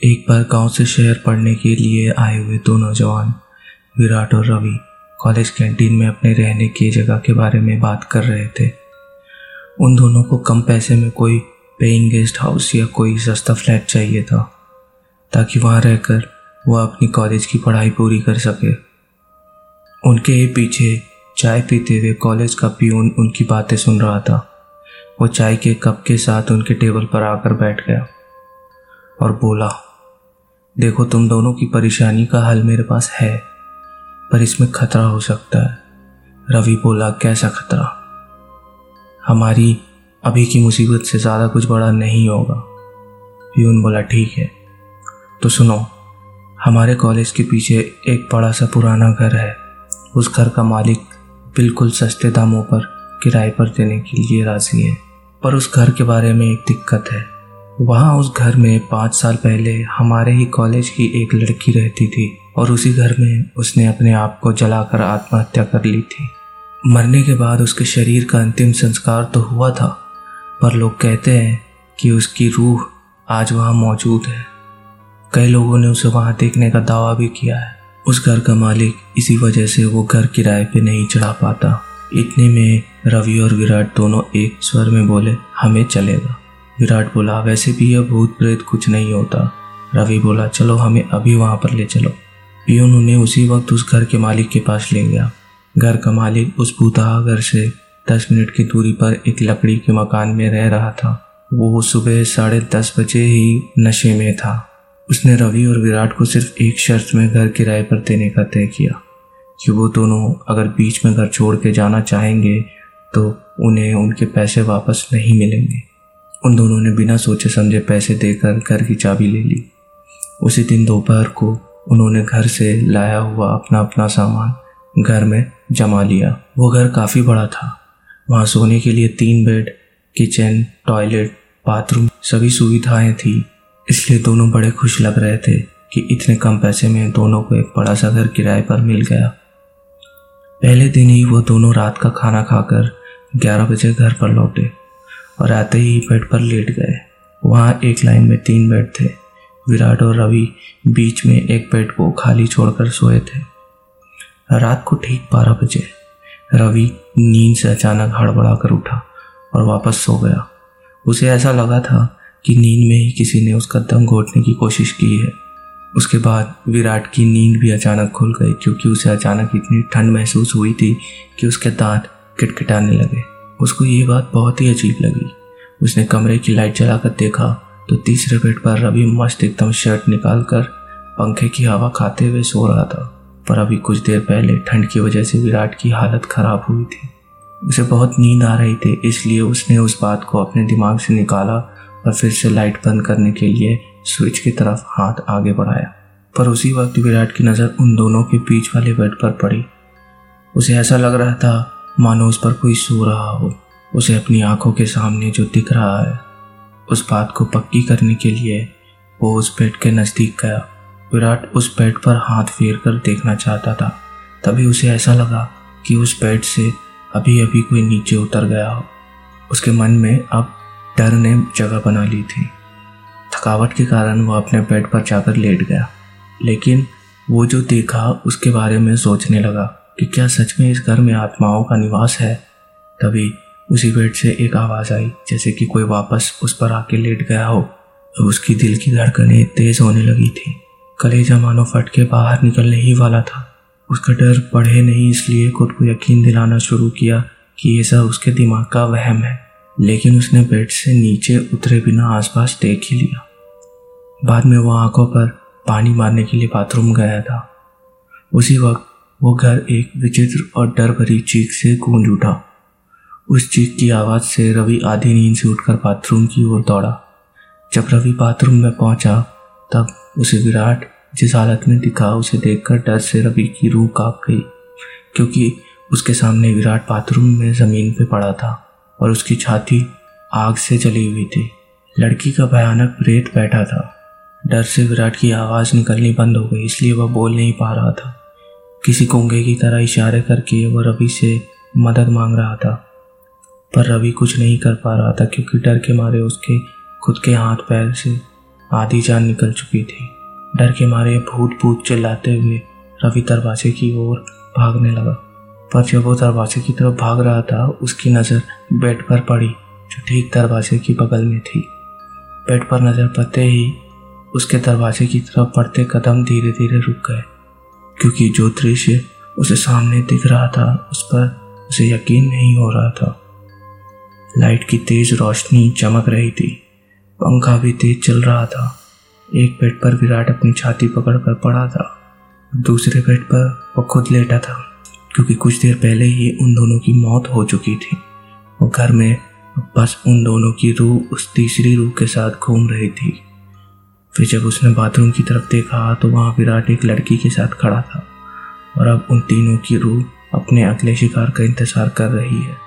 एक बार गाँव से शहर पढ़ने के लिए आए हुए दो नौजवान, विराट और रवि कॉलेज कैंटीन में अपने रहने की जगह के बारे में बात कर रहे थे। उन दोनों को कम पैसे में कोई पेइंग गेस्ट हाउस या कोई सस्ता फ्लैट चाहिए था, ताकि वहाँ रहकर वह अपनी कॉलेज की पढ़ाई पूरी कर सके। उनके ही पीछे चाय पीते हुए कॉलेज का पियून उनकी बातें सुन रहा था। वो चाय के कप के साथ उनके टेबल पर आकर बैठ गया। और बोला, देखो, तुम दोनों की परेशानी का हल मेरे पास है, पर इसमें खतरा हो सकता है। रवि बोला, कैसा खतरा? हमारी अभी की मुसीबत से ज़्यादा कुछ बड़ा नहीं होगा। प्यून बोला, ठीक है तो सुनो, हमारे कॉलेज के पीछे एक बड़ा सा पुराना घर है। उस घर का मालिक बिल्कुल सस्ते दामों पर किराए पर देने के लिए राज़ी है, पर उस घर के बारे में एक दिक्कत है। वहाँ उस घर में पाँच साल पहले हमारे ही कॉलेज की एक लड़की रहती थी और उसी घर में उसने अपने आप को जलाकर आत्महत्या कर ली थी। मरने के बाद उसके शरीर का अंतिम संस्कार तो हुआ था, पर लोग कहते हैं कि उसकी रूह आज वहाँ मौजूद है। कई लोगों ने उसे वहाँ देखने का दावा भी किया है। उस घर का मालिक इसी वजह से वो घर किराए पे नहीं चढ़ा पाता। इतने में रवि और विराट दोनों एक स्वर में बोले, हमें चलेगा। विराट बोला, वैसे भी यह भूत प्रेत कुछ नहीं होता। रवि बोला, चलो, हमें अभी वहाँ पर ले चलो। पियून उन्हें उसी वक्त उस घर के मालिक के पास ले गया। घर का मालिक उस भूतहा घर से दस मिनट की दूरी पर एक लकड़ी के मकान में रह रहा था। वो सुबह साढ़े दस बजे ही नशे में था। उसने रवि और विराट को सिर्फ़ एक शर्त में घर किराए पर देने का तय किया कि वो दोनों अगर बीच में घर छोड़ के जाना चाहेंगे तो उन्हें उनके पैसे वापस नहीं मिलेंगे। उन दोनों ने बिना सोचे समझे पैसे देकर घर की चाबी ले ली। उसी दिन दोपहर को उन्होंने घर से लाया हुआ अपना अपना सामान घर में जमा लिया। वो घर काफ़ी बड़ा था। वहाँ सोने के लिए तीन बेड, किचन, टॉयलेट, बाथरूम सभी सुविधाएँ थी। इसलिए दोनों बड़े खुश लग रहे थे कि इतने कम पैसे में दोनों को एक बड़ा सा घर किराए पर मिल गया। पहले दिन ही वो दोनों रात का खाना खाकर 11 बजे घर पर लौटे। और आते ही बेड पर लेट गए। वहाँ एक लाइन में तीन बेड थे। विराट और रवि बीच में एक बेड को खाली छोड़कर सोए थे। रात को ठीक बारह बजे, रवि नींद से अचानक हड़बड़ा कर उठा और वापस सो गया। उसे ऐसा लगा था कि नींद में ही किसी ने उसका दम घोटने की कोशिश की है। उसके बाद विराट की नींद भी अचानक खुल गई, क्योंकि उसे अचानक इतनी ठंड महसूस हुई थी कि उसके दांत किटकिटाने लगे। उसको ये बात बहुत ही अजीब लगी। उसने कमरे की लाइट जलाकर देखा तो तीसरे बेड पर रवि मस्त एकदम शर्ट निकाल कर पंखे की हवा खाते हुए सो रहा था। पर अभी कुछ देर पहले ठंड की वजह से विराट की हालत खराब हुई थी। उसे बहुत नींद आ रही थी, इसलिए उसने उस बात को अपने दिमाग से निकाला और फिर से लाइट बंद करने के लिए स्विच की तरफ़ हाथ आगे बढ़ाया। पर उसी वक्त विराट की नज़र उन दोनों के बीच वाले बेड पर पड़ी। उसे ऐसा लग रहा था मानो उस पर कोई सो रहा हो। उसे अपनी आँखों के सामने जो दिख रहा है, उस बात को पक्की करने के लिए वो उस बेड के नज़दीक गया। विराट उस बेड पर हाथ फेर कर देखना चाहता था। तभी उसे ऐसा लगा कि उस बेड से अभी अभी कोई नीचे उतर गया हो। उसके मन में अब डर ने जगह बना ली थी। थकावट के कारण वह अपने बेड पर जाकर लेट गया। लेकिन वो जो देखा, उसके बारे में सोचने लगा। कि क्या सच में इस घर में आत्माओं का निवास है? तभी उसी बेड से एक आवाज़ आई, जैसे कि कोई वापस उस पर आके लेट गया हो। अब उसकी दिल की धड़कनें तेज होने लगी थी। कलेजा मानो फट के बाहर निकलने ही वाला था। उसका डर बढ़े नहीं, इसलिए खुद को यकीन दिलाना शुरू किया कि ये सब उसके दिमाग का वहम है। लेकिन उसने बेड से नीचे उतरे बिना आसपास देख ही लिया। बाद में वह आँखों पर पानी मारने के लिए बाथरूम गया था। उसी वक्त वो घर एक विचित्र और डर भरी चीख से गूंज उठा। उस चीख की आवाज़ से रवि आधी नींद से उठकर बाथरूम की ओर दौड़ा। जब रवि बाथरूम में पहुँचा, तब उसे विराट जिस हालत में दिखा, उसे देखकर डर से रवि की रूह काँप गई, क्योंकि उसके सामने विराट बाथरूम में ज़मीन पर पड़ा था और उसकी छाती आग से जली हुई थी। लड़की का भयानक प्रेत बैठा था। डर से विराट की आवाज़ निकलनी बंद हो गई, इसलिए वह बोल नहीं पा रहा था। किसी कोंगे की तरह इशारे करके वह रवि से मदद मांग रहा था। पर रवि कुछ नहीं कर पा रहा था क्योंकि डर के मारे उसके खुद के हाथ पैर से आधी जान निकल चुकी थी। डर के मारे भूत भूत चिल्लाते हुए रवि दरवाजे की ओर भागने लगा। पर जब वो दरवाजे की तरफ़ भाग रहा था, उसकी नज़र बेड पर पड़ी जो ठीक दरवाजे की बगल में थी। बेड पर नज़र पड़ते ही उसके दरवाजे की तरफ़ बढ़ते कदम धीरे धीरे रुक गए। क्योंकि जो दृश्य उसे सामने दिख रहा था, उस पर उसे यकीन नहीं हो रहा था। लाइट की तेज रोशनी चमक रही थी। पंखा भी तेज चल रहा था। एक बेड पर विराट अपनी छाती पकड़कर पड़ा था। दूसरे बेड पर वो खुद लेटा था, क्योंकि कुछ देर पहले ही उन दोनों की मौत हो चुकी थी। वो घर में बस उन दोनों की रूह उस तीसरी रूह के साथ घूम रही थी। फिर जब उसने बाथरूम की तरफ़ देखा तो वहाँ विराट एक लड़की के साथ खड़ा था और अब उन तीनों की रूह अपने अगले शिकार का इंतज़ार कर रही है।